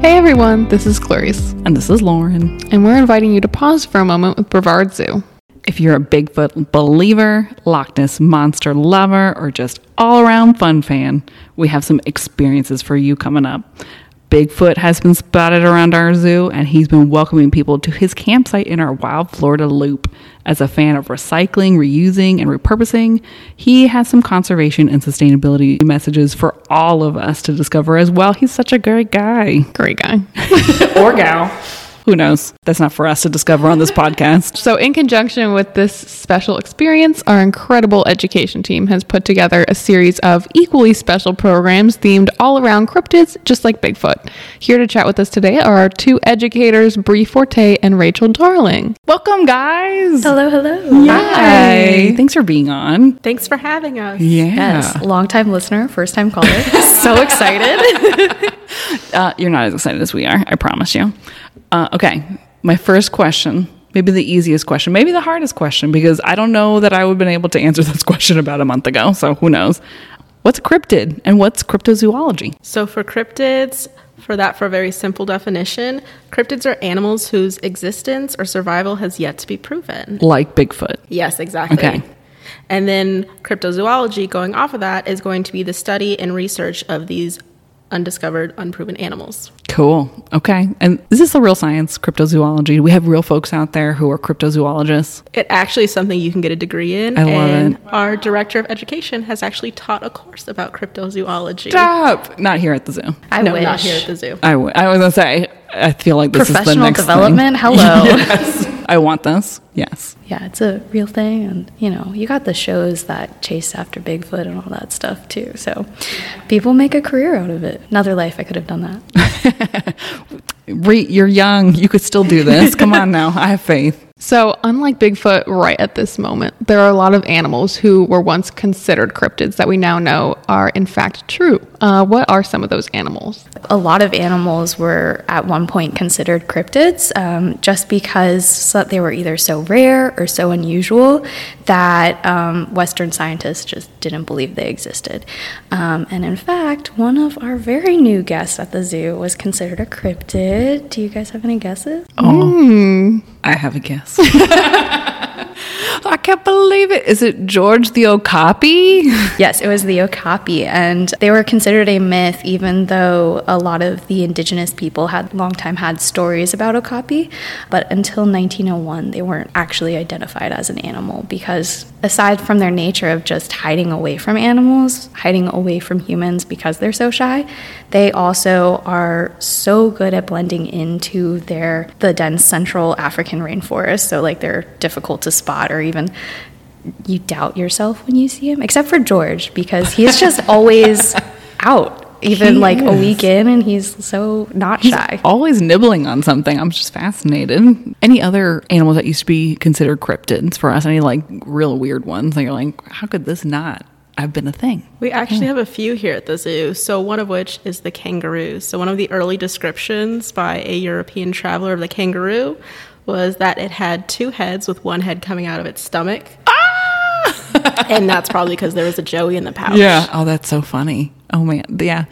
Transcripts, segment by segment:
Hey everyone, this is Clarice, And this is Lauren. and we're inviting you to pause for a moment with Brevard Zoo. If you're a Bigfoot believer, Loch Ness monster lover, or just all around fun fan, we have some experiences for you coming up. Bigfoot has been spotted around our zoo, and he's been welcoming people to his campsite in our Wild Florida Loop. As a fan of recycling, reusing, and repurposing, he has some conservation and sustainability messages for all of us to discover as well. He's such a great guy. Great guy. Or gal. Who knows? That's not for us to discover on this podcast. So, in conjunction with this special experience, our incredible education team has put together a series of equally special programs themed all around cryptids, just like Bigfoot. Here to chat with us today are our two educators, Bree Forte and Rachel Darling. Welcome, guys. Hello, hello. Hi. Thanks for being on. Thanks for having us. Yeah. Yes, longtime listener, first time caller. so excited. Uh, you're not as excited as we are, I promise you. Uh, okay. My first question, maybe the easiest question, maybe the hardest question, because I don't know that I would have been able to answer this question about a month ago. So who knows? What's a cryptid and what's cryptozoology? So, for cryptids, for that, for a very simple definition, cryptids are animals whose existence or survival has yet to be proven. Like Bigfoot. Yes, exactly. Okay. And then cryptozoology, going off of that, is going to be the study and research of these undiscovered, unproven animals. Cool. Okay. And is this a real science, cryptozoology? We have real folks out there who are cryptozoologists. It actually is something you can get a degree in. I love and it. our director of education has actually taught a course about cryptozoology. Stop! Not here at the zoo. I no, wish. not here at the zoo. I, w- I was gonna say. I feel like this is the Professional next development. Thing. Hello. yes, I want this. Yes. Yeah, it's a real thing. And, you know, you got the shows that chase after Bigfoot and all that stuff, too. So people make a career out of it. Another life, I could have done that. Re- you're young. You could still do this. Come on now. I have faith. So, unlike Bigfoot right at this moment, there are a lot of animals who were once considered cryptids that we now know are in fact true. Uh, what are some of those animals? a lot of animals were at one point considered cryptids um, just because so- they were either so rare or so unusual that um, Western scientists just didn't believe they existed. Um, and in fact, one of our very new guests at the zoo was considered a cryptid. Do you guys have any guesses? Oh, I have a guess. I can't believe it. Is it George the Okapi? Yes, it was the Okapi, and they were considered a myth, even though a lot of the indigenous people had long time had stories about Okapi. But until 1901, they weren't actually identified as an animal because, aside from their nature of just hiding away from animals, hiding away from humans because they're so shy, they also are so good at blending into their the dense Central African rainforest. So, like, they're difficult to spot or even you doubt yourself when you see him, except for George, because he's just always out, even He like a week in, and he's so not shy. Always nibbling on something. I'm just fascinated. Any other animals that used to be considered cryptids for us? Any like real weird ones that you're like, how could this not have been a thing? We actually have a few here at the zoo. So, one of which is the kangaroo. So, one of the early descriptions by a European traveler of the kangaroo was that it had two heads with one head coming out of its stomach. Ah! and that's probably because there was a joey in the pouch. Yeah. Oh, that's so funny. Oh man. Yeah.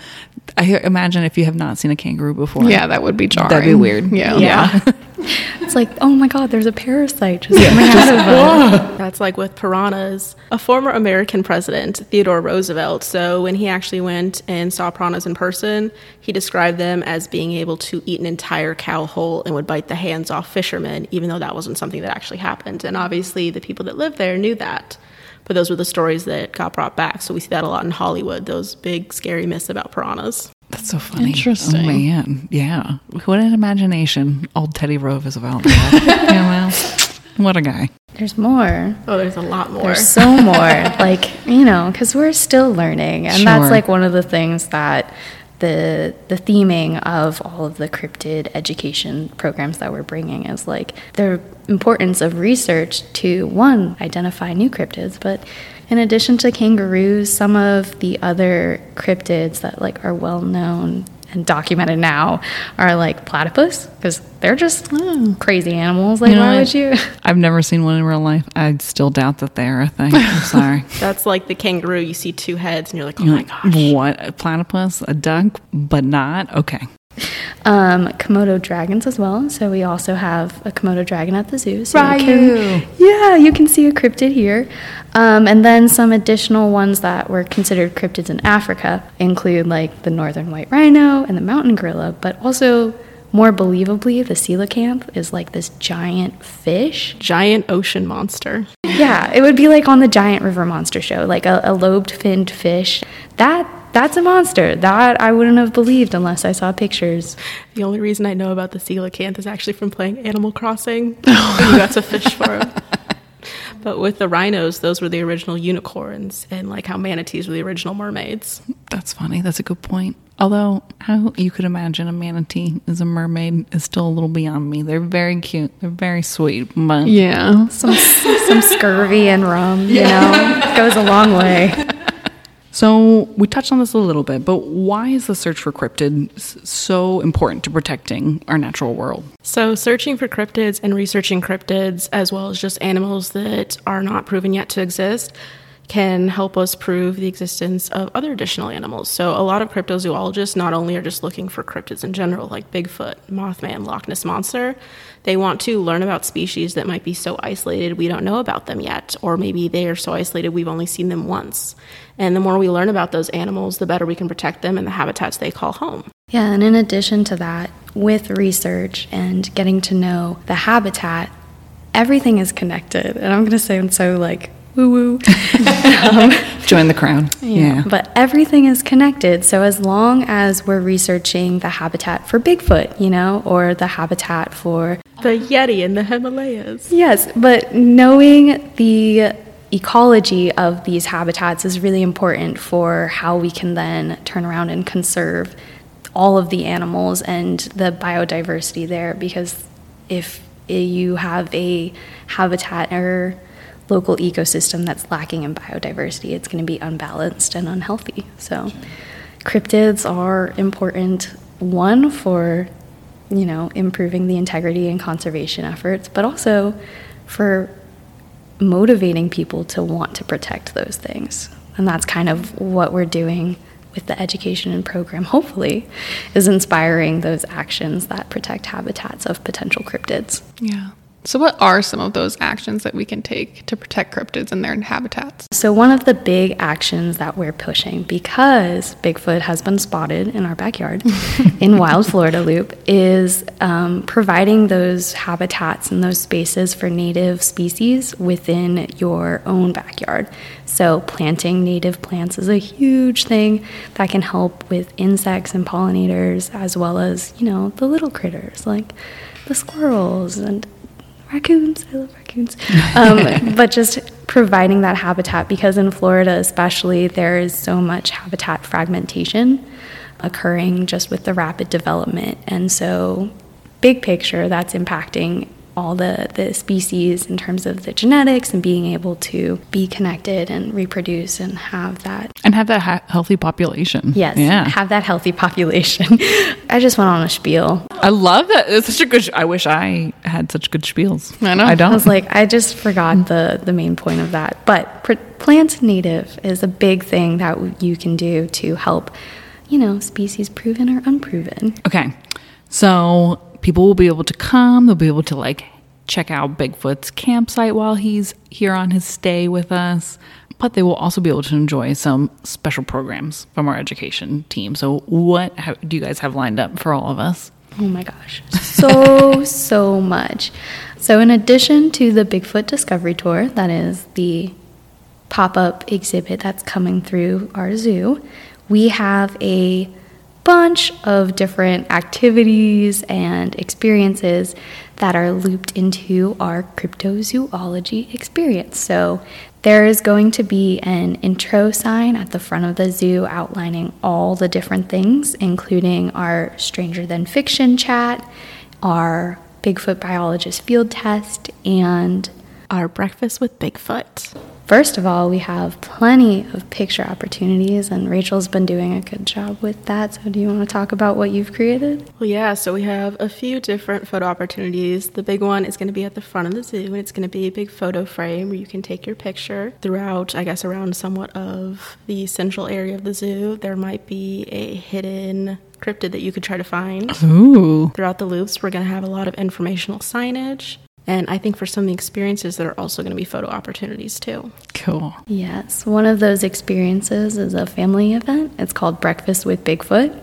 I imagine if you have not seen a kangaroo before. Yeah, that would be jarring. That'd be weird. Yeah. Yeah. It's like, oh my God, there's a parasite just coming out of him. That's like with piranhas. A former American president, Theodore Roosevelt, so when he actually went and saw piranhas in person, he described them as being able to eat an entire cow whole and would bite the hands off fishermen, even though that wasn't something that actually happened. And obviously, the people that lived there knew that. But those were the stories that got brought back. So we see that a lot in Hollywood, those big, scary myths about piranhas. That's so funny. Interesting. Oh man. Yeah. What an imagination old Teddy Rove is about. yeah, well, what a guy. There's more. Oh, there's a lot more. There's so more. like, you know, because we're still learning. And Sure. that's like one of the things that the the theming of all of the cryptid education programs that we're bringing is like the importance of research to one identify new cryptids but in addition to kangaroos some of the other cryptids that like are well known and documented now are like platypus because they're just uh, crazy animals like You know why would you I've never seen one in real life. I still doubt that they're a thing. I'm sorry. That's like the kangaroo. You see two heads, and you're like, oh You're my like, gosh. what? A platypus? A duck? But not? Okay. Um, Komodo dragons as well. So we also have a Komodo dragon at the zoo. So you can, yeah, you can see a cryptid here. Um, and then some additional ones that were considered cryptids in Africa include like the northern white rhino and the mountain gorilla, but also more believably, the coelacanth is like this giant fish Giant ocean monster. yeah, it would be like on the giant river monster show, like a, a lobed finned fish. That that's a monster. That I wouldn't have believed unless I saw pictures. The only reason I know about the coelacanth is actually from playing Animal Crossing. and you got to fish for them. But with the rhinos, those were the original unicorns, and like how manatees were the original mermaids. That's funny. That's a good point. Although, how you could imagine a manatee as a mermaid is still a little beyond me. They're very cute. They're very sweet. But Yeah. Some some scurvy and rum, you know, goes a long way. So we touched on this a little bit, but why is the search for cryptids so important to protecting our natural world? So, searching for cryptids and researching cryptids, as well as just animals that are not proven yet to exist, can help us prove the existence of other additional animals. So, a lot of cryptozoologists not only are just looking for cryptids in general, like Bigfoot, Mothman, Loch Ness Monster, they want to learn about species that might be so isolated we don't know about them yet, or maybe they are so isolated we've only seen them once. And the more we learn about those animals, the better we can protect them and the habitats they call home. Yeah, and in addition to that, with research and getting to know the habitat, everything is connected. And I'm going to sound so like woo woo. Join the crowd. Yeah. But everything is connected. So as long as we're researching the habitat for Bigfoot, you know, or the habitat for The Yeti in the Himalayas. Yes, but knowing the ecology of these habitats is really important for how we can then turn around and conserve all of the animals and the biodiversity there because if you have a habitat or local ecosystem that's lacking in biodiversity, it's going to be unbalanced and unhealthy. So, cryptids are important one for you know improving the integrity and conservation efforts, but also for motivating people to want to protect those things. And that's kind of what we're doing with the education and program, hopefully, is inspiring those actions that protect habitats of potential cryptids. Yeah. So, what are some of those actions that we can take to protect cryptids and their habitats? So, one of the big actions that we're pushing, because Bigfoot has been spotted in our backyard in Wild Florida Loop, is um, providing those habitats and those spaces for native species within your own backyard. So, planting native plants is a huge thing that can help with insects and pollinators, as well as, you know, the little critters like the squirrels and raccoons. I love raccoons. Um, but just providing that habitat because in Florida, especially, there is so much habitat fragmentation occurring just with the rapid development. And so, big picture, that's impacting all the, the species in terms of the genetics and being able to be connected and reproduce and have that And have that ha- healthy population. yes Yeah. have that healthy population i just went on a spiel I love that. It's such a good. Sh- I wish I had such good spiels. I know. I don't. I was like, I just forgot mm. the, the main point of that. But pr- plant native is a big thing that you can do to help, you know, species proven or unproven. Okay. So people will be able to come, they'll be able to like check out Bigfoot's campsite while he's here on his stay with us, but they will also be able to enjoy some special programs from our education team. So what do you guys have lined up for all of us? Oh my gosh, so, so much. So, in addition to the Bigfoot Discovery Tour, that is the pop up exhibit that's coming through our zoo, we have a bunch of different activities and experiences that are looped into our cryptozoology experience. So, there is going to be an intro sign at the front of the zoo outlining all the different things, including our Stranger Than Fiction chat, our Bigfoot biologist field test, and our breakfast with Bigfoot. First of all, we have plenty of picture opportunities, and Rachel's been doing a good job with that. So, do you want to talk about what you've created? Well, yeah, so we have a few different photo opportunities. The big one is going to be at the front of the zoo, and it's going to be a big photo frame where you can take your picture throughout, I guess, around somewhat of the central area of the zoo. There might be a hidden cryptid that you could try to find. Ooh. Throughout the loops, we're going to have a lot of informational signage. And I think for some of the experiences, there are also going to be photo opportunities too. Cool. Yes, one of those experiences is a family event. It's called Breakfast with Bigfoot,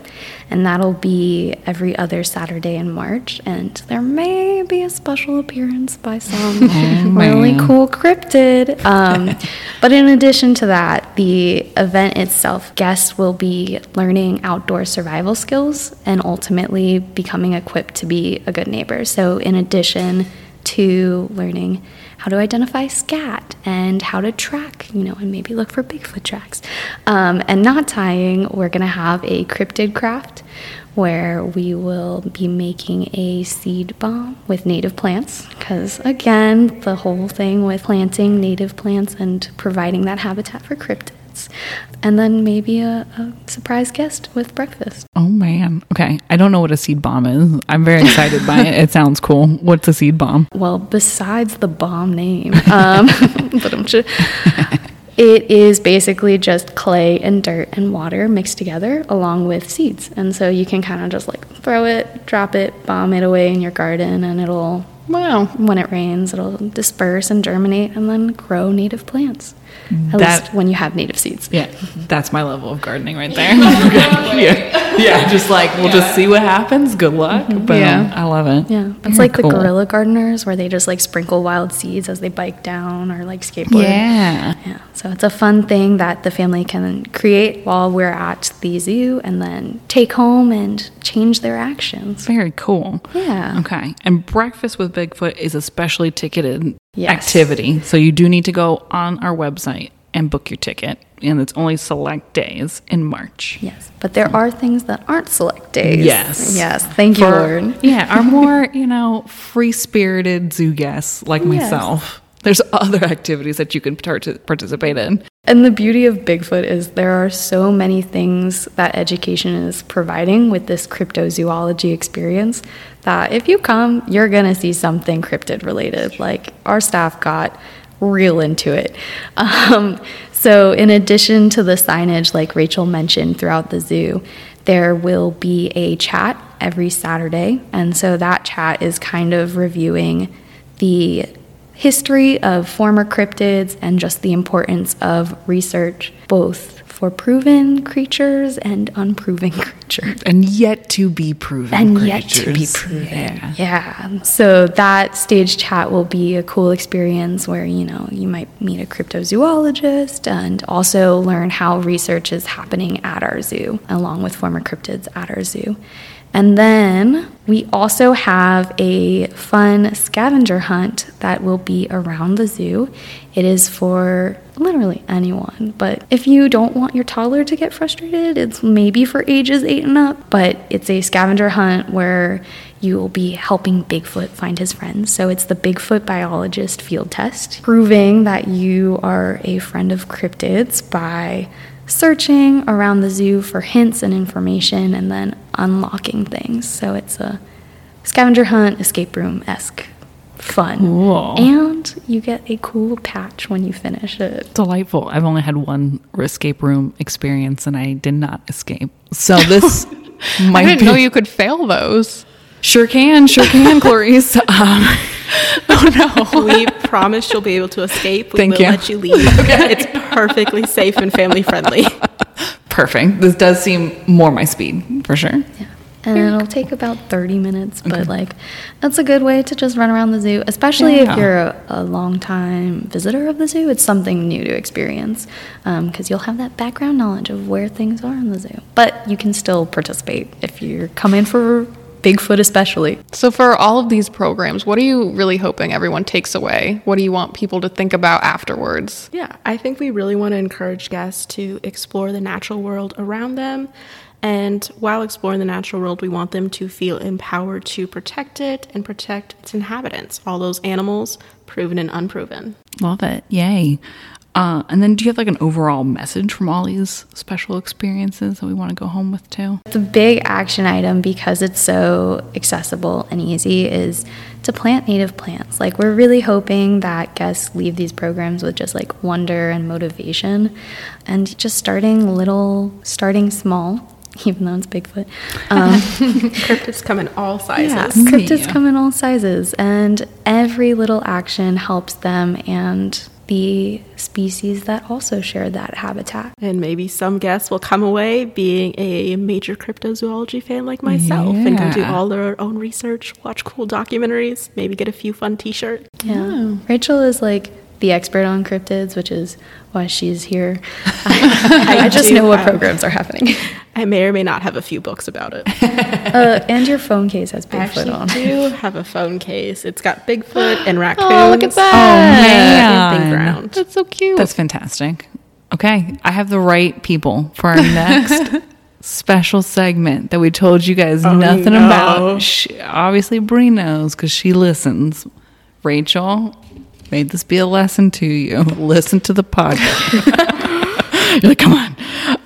and that'll be every other Saturday in March. And there may be a special appearance by some really man. cool cryptid. Um, but in addition to that, the event itself, guests will be learning outdoor survival skills and ultimately becoming equipped to be a good neighbor. So, in addition to learning how to identify scat and how to track, you know, and maybe look for Bigfoot tracks. Um, and not tying, we're going to have a cryptid craft where we will be making a seed bomb with native plants. Because again, the whole thing with planting native plants and providing that habitat for cryptids. And then maybe a, a surprise guest with breakfast. Oh man. Okay. I don't know what a seed bomb is. I'm very excited by it. It sounds cool. What's a seed bomb? Well, besides the bomb name, um, but I'm sure. It is basically just clay and dirt and water mixed together along with seeds. And so you can kind of just like throw it, drop it, bomb it away in your garden, and it'll, Wow. when it rains, it'll disperse and germinate and then grow native plants. At That- least when you have native seeds. Yeah, that's my level of gardening right there. yeah, yeah, just like we'll just see what happens. Good luck. Mm-hmm. Boom. Yeah. I love it. Yeah, it's Very like cool. the guerrilla gardeners where they just like sprinkle wild seeds as they bike down or like skateboard. Yeah. Yeah, so it's a fun thing that the family can create while we're at the zoo and then take home and change their actions. Very cool. Yeah. Okay. And breakfast with Bigfoot is especially ticketed Yes. activity. So you do need to go on our website and book your ticket. And it's only select days in March. Yes, but there are things that aren't select days. Yes. Yes, thank you, For- Lord. Yeah, our more, you know, free spirited zoo guests like Yes. myself. There's other activities that you can parti- participate in. And the beauty of Bigfoot is there are so many things that education is providing with this cryptozoology experience that if you come, you're going to see something cryptid related. Like our staff got real into it. Um, so, in addition to the signage, like Rachel mentioned throughout the zoo, there will be a chat every Saturday. And so that chat is kind of reviewing the history of former cryptids and just the importance of research, both for proven creatures and unproven creatures. And yet to be proven. And yet to be creatures. proven. Yeah. Yeah. So that stage chat will be a cool experience where, you know, you might meet a cryptozoologist and also learn how research is happening at our zoo, along with former cryptids at our zoo. And then we also have a fun scavenger hunt that will be around the zoo. It is for literally anyone, but if you don't want your toddler to get frustrated, it's maybe for ages eight and up. But it's a scavenger hunt where you will be helping Bigfoot find his friends. So it's the Bigfoot biologist field test, proving that you are a friend of cryptids by searching around the zoo for hints and information and then unlocking things. So it's a scavenger hunt, escape room esque fun. Cool. And you get a cool patch when you finish it. Delightful. I've only had one escape room experience and I did not escape. So this might I didn't be. know you could fail those. Sure can, sure can, Clarice. Um, oh no. We promise you'll be able to escape. We Thank will you. let you leave. It's perfectly safe and family friendly. perfect. This does seem more my speed for sure. Yeah. And it'll take about 30 minutes, but like that's a good way to just run around the zoo, especially Yeah. if you're a, a long time visitor of the zoo. It's something new to experience um, because you'll have that background knowledge of where things are in the zoo. But you can still participate if you're coming for Bigfoot, especially. So, for all of these programs, what are you really hoping everyone takes away? What do you want people to think about afterwards? Yeah, I think we really want to encourage guests to explore the natural world around them And while exploring the natural world, we want them to feel empowered to protect it and protect its inhabitants, all those animals, proven and unproven. Love it. Yay. Uh, and then do you have like an overall message from all these special experiences that we want to go home with too? The big action item, because it's so accessible and easy, is to plant native plants. Like, we're really hoping that guests leave these programs with just like wonder and motivation and just starting little, starting small. Even though it's Bigfoot, um, Cryptids come in all sizes. yeah, cryptids yeah. come in all sizes, and every little action helps them and the species that also share that habitat. And maybe some guests will come away being a major cryptozoology fan like myself and go do all their own research, watch cool documentaries, maybe get a few fun t shirts. Yeah. Rachel is like the expert on cryptids, which is why she's here. I, I just do know what have- programs are happening. I may or may not have a few books about it. Uh, and your phone case has Bigfoot on. actually do have a phone case. It's got Bigfoot and raccoons. Oh, look at Oh, that. And man. ground. That's so cute. That's fantastic. Okay, I have the right people for our next special segment that we told you guys Oh, nothing no. about. She, obviously, Brie knows because she listens. Rachel made this be a lesson to you. Listen to the podcast. You're like, come on.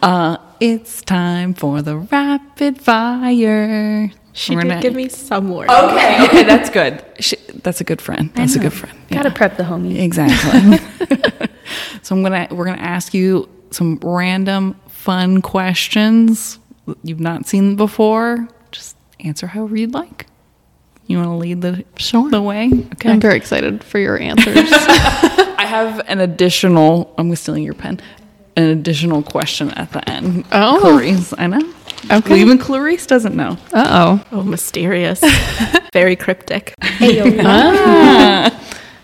Uh, it's time for the rapid fire. She We're did gonna- give me some warning. Okay, okay, that's good. She, that's a good friend. That's a good friend. Gotta prep the homie. Exactly. so I'm gonna we're gonna ask you some random fun questions you've not seen before. Just answer however you'd like. You want to lead the Sure. the way? Okay. I'm very excited for your answers. I have an additional. I'm stealing your pen. An additional question at the end. Oh. Clarice, I know. Okay. Even Clarice doesn't know. uh oh. Oh, mysterious. Very cryptic.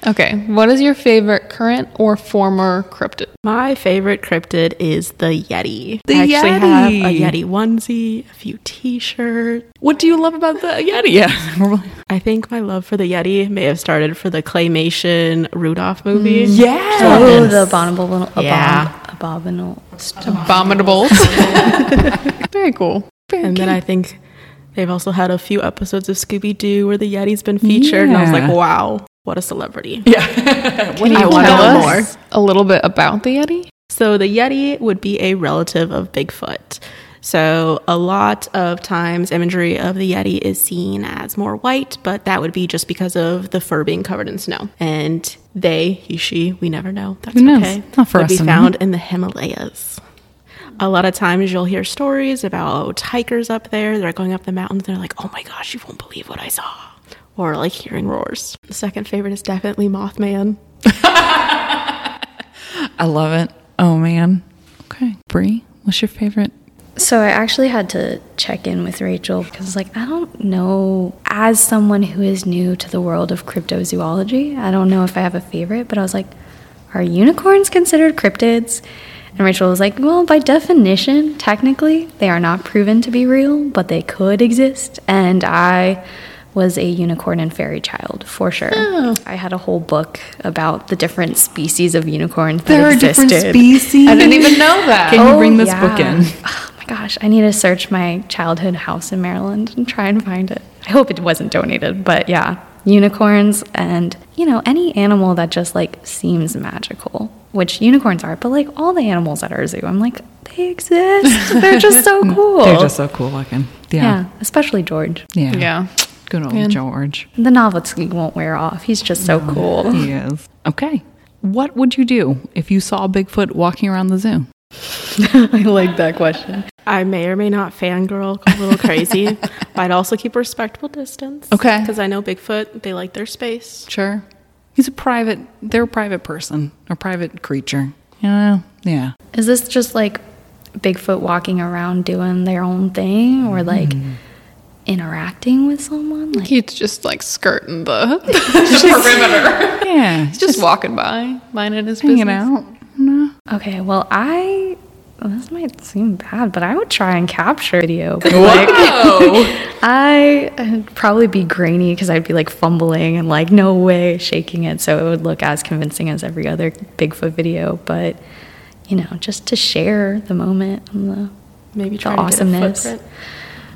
Okay. What is your favorite current or former cryptid? My favorite cryptid is the Yeti. The I actually have a Yeti. Yeti onesie, a few t-shirts. What do you love about the Yeti? Yeah. I think my love for the Yeti may have started for the claymation Rudolph movie. yeah. Oh, the abominable, Yeah. Abominable, Abominables. very cool. And then I think they've also had a few episodes of Scooby Doo where the Yeti's been featured, and I was like, wow, what a celebrity. Yeah. Can you I wanna tell us a little bit about the Yeti? So the Yeti would be a relative of Bigfoot. So a lot of times imagery of the Yeti is seen as more white, but that would be just because of the fur being covered in snow. And they, he, she, we never know. That's okay. Not for would us be found in the Himalayas. A lot of times you'll hear stories about hikers up there. They're going up the mountains. They're like, oh my gosh, you won't believe what I saw. Or like hearing roars. The second favorite is definitely Mothman. I love it. Oh man. Okay. Brie, what's your favorite? So I actually had to check in with Rachel because, like, I don't know, as someone who is new to the world of cryptozoology, I don't know if I have a favorite, but I was like, are unicorns considered cryptids? And Rachel was like, well, by definition, technically, they are not proven to be real, but they could exist. And I was a unicorn and fairy child for sure. Oh. I had a whole book about the different species of unicorns that There are existed. different species. I didn't even know that. Can you Oh, bring this yeah. book in? My gosh, I need to search my childhood house in Maryland and try and find it. I hope it wasn't donated, but yeah, unicorns and you know any animal that just like seems magical, which unicorns are, but like all the animals at our zoo, I'm like they exist. They're just so mm. cool. They're just so cool looking. yeah. Yeah. especially George. Yeah. Yeah. Good old Man. George. The novelty won't wear off. He's just so cool. He is. Okay. What would you do if you saw Bigfoot walking around the zoo? I like that question. I may or may not fangirl, a little crazy. but I'd also keep a respectable distance. Okay. Because I know Bigfoot, they like their space. Sure. He's a private, they're a private person, a private creature. Yeah. Yeah. Is this just like Bigfoot walking around doing their own thing or like mm. interacting with someone? Like He's just like skirting the, the perimeter. Yeah. He's just walking by, minding his hanging business. out. No. Okay, well, I Oh, this might seem bad, but I would try and capture video. But like, I would probably be grainy because I'd be like fumbling and like no way shaking it, so it would look as convincing as every other Bigfoot video. But you know, just to share the moment and the Maybe the try to awesomeness. get a footprint.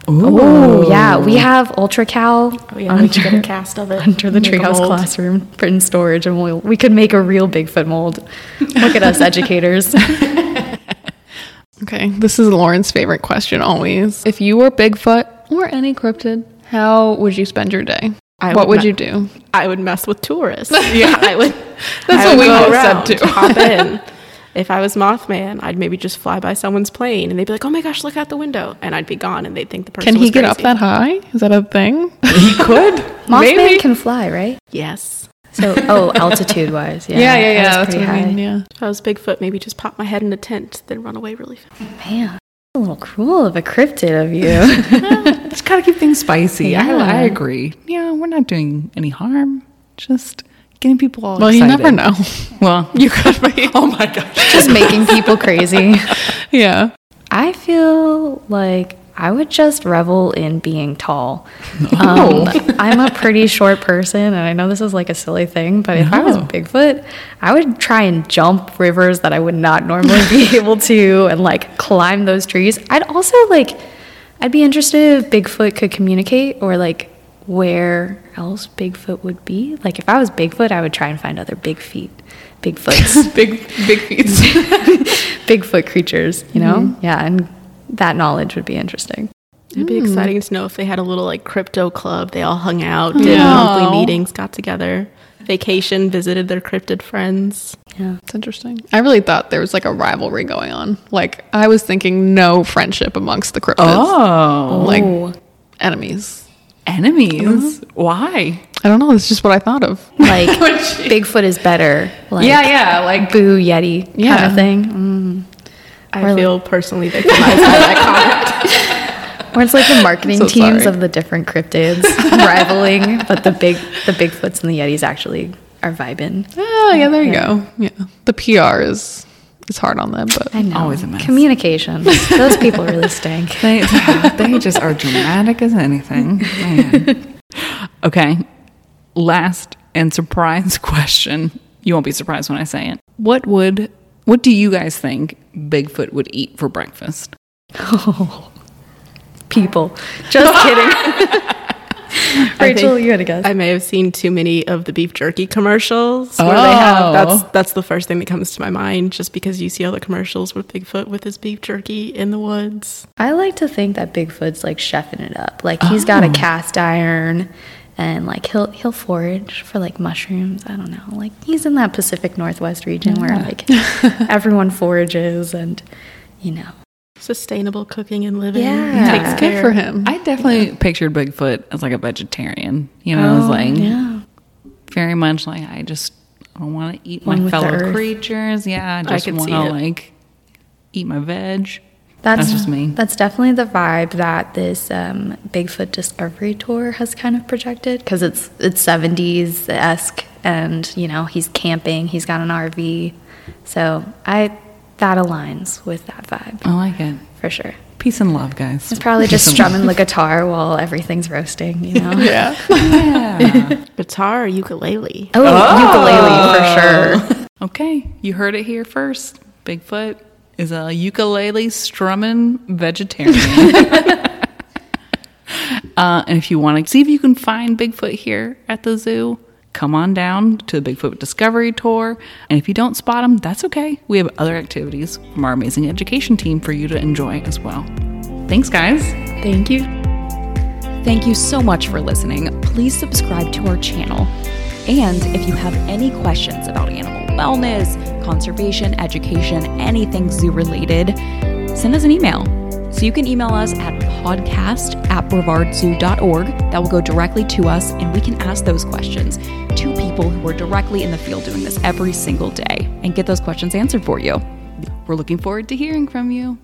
Oh yeah, we have Ultracal Oh yeah, we should get a cast of it under the treehouse classroom print in storage, and we'll, we could make a real Bigfoot mold. Look at us, educators. Okay, this is Lauren's favorite question always. If you were Bigfoot or any cryptid, how would you spend your day? I what would would not- you do? I would mess with tourists. yeah, I would. That's I what would we all said around, too. Hop in. If I was Mothman, I'd maybe just fly by someone's plane and they'd be like, "Oh my gosh, look out the window," and I'd be gone, and they'd think the person. Can he was get up that high? Is that a thing? He could. Mothman can fly, right? Yes. So, oh, altitude wise, yeah, yeah, yeah, yeah. That's That's pretty what I mean. Yeah. If I was Bigfoot, maybe just pop my head in a tent, then run away really fast. Man, a little cruel of a cryptid of you. Just gotta keep things spicy. I, Yeah. I agree. Yeah, we're not doing any harm. Just getting people all Well, you never know. Well, You could be. oh my gosh. Just making people crazy. yeah. I feel like I would just revel in being tall. Oh. Um, I'm a pretty short person, and I know this is like a silly thing, but if I was Bigfoot, I would try and jump rivers that I would not normally be able to, and like climb those trees. I'd also like, I'd be interested if Bigfoot could communicate or like where else Bigfoot would be. Like if I was Bigfoot, I would try and find other big feet, Bigfoots. Big, big feet. Bigfoot creatures, you know? Mm-hmm. Yeah, and that knowledge would be interesting. It'd be Hmm. exciting to know if they had a little like crypto club. They all hung out, did Yeah. monthly meetings, got together, vacation, visited their cryptid friends. Yeah. It's interesting. I really thought there was like a rivalry going on. Like I was thinking no friendship amongst the cryptids. Oh, Like Ooh. enemies. enemies. Why? I don't know. It's just what I thought of. Like Bigfoot is better. Like yeah, yeah. Like Boo Yeti kind of thing. Mm. I Or, like- feel personally victimized by that comment. Or it's like the marketing So teams sorry. of the different cryptids rivaling, but the big the Bigfoots and the Yetis actually are vibing. oh yeah, there you go. Yeah, the PR is is hard on them, but I know. Always a mess. Communication. Those people really stink. They they just are dramatic as anything. Man. Okay. Last and surprise question. You won't be surprised when I say it. What would what do you guys think Bigfoot would eat for breakfast? People. Just kidding. Rachel, you had a guess. I may have seen too many of the beef jerky commercials where they have Oh. that's that's the first thing that comes to my mind just because you see all the commercials with Bigfoot with his beef jerky in the woods. I like to think that Bigfoot's like chefing it up. Like he's oh. got a Oh. cast iron and like he'll he'll forage for like mushrooms. I don't know. Like he's in that Pacific Northwest region where like everyone forages and you know. Sustainable cooking and living. Yeah. Takes good for him. I definitely pictured Bigfoot as like a vegetarian. You know, it was oh, like Yeah. very much like I just I don't want to eat One my fellow creatures. Yeah, I I just want to like eat my veg. That's, That's just me. That's definitely the vibe that this um, Bigfoot Discovery Tour has kind of projected because it's it's seventies esque, and you know he's camping, he's got an RV, so I that aligns with that vibe I like it. for sure. Peace and love, guys. He's probably Peace just and strumming the guitar while everything's roasting, you know. yeah. love. Yeah. Guitar or ukulele. Oh, ukulele for sure. Okay, you heard it here first. Bigfoot is a ukulele strumming vegetarian. uh, and if you want to see if you can find Bigfoot here at the zoo, come on down to the Bigfoot Discovery Tour. And if you don't spot him, that's okay. We have other activities from our amazing education team for you to enjoy as well. Thanks, guys. Thank you. Thank you so much for listening. Please subscribe to our channel. And if you have any questions about animal wellness, conservation, education, anything zoo related, send us an email. So you can email us at podcast at brevardzoo.org. That will go directly to us, and we can ask those questions to people who are directly in the field doing this every single day and get those questions answered for you. We're looking forward to hearing from you.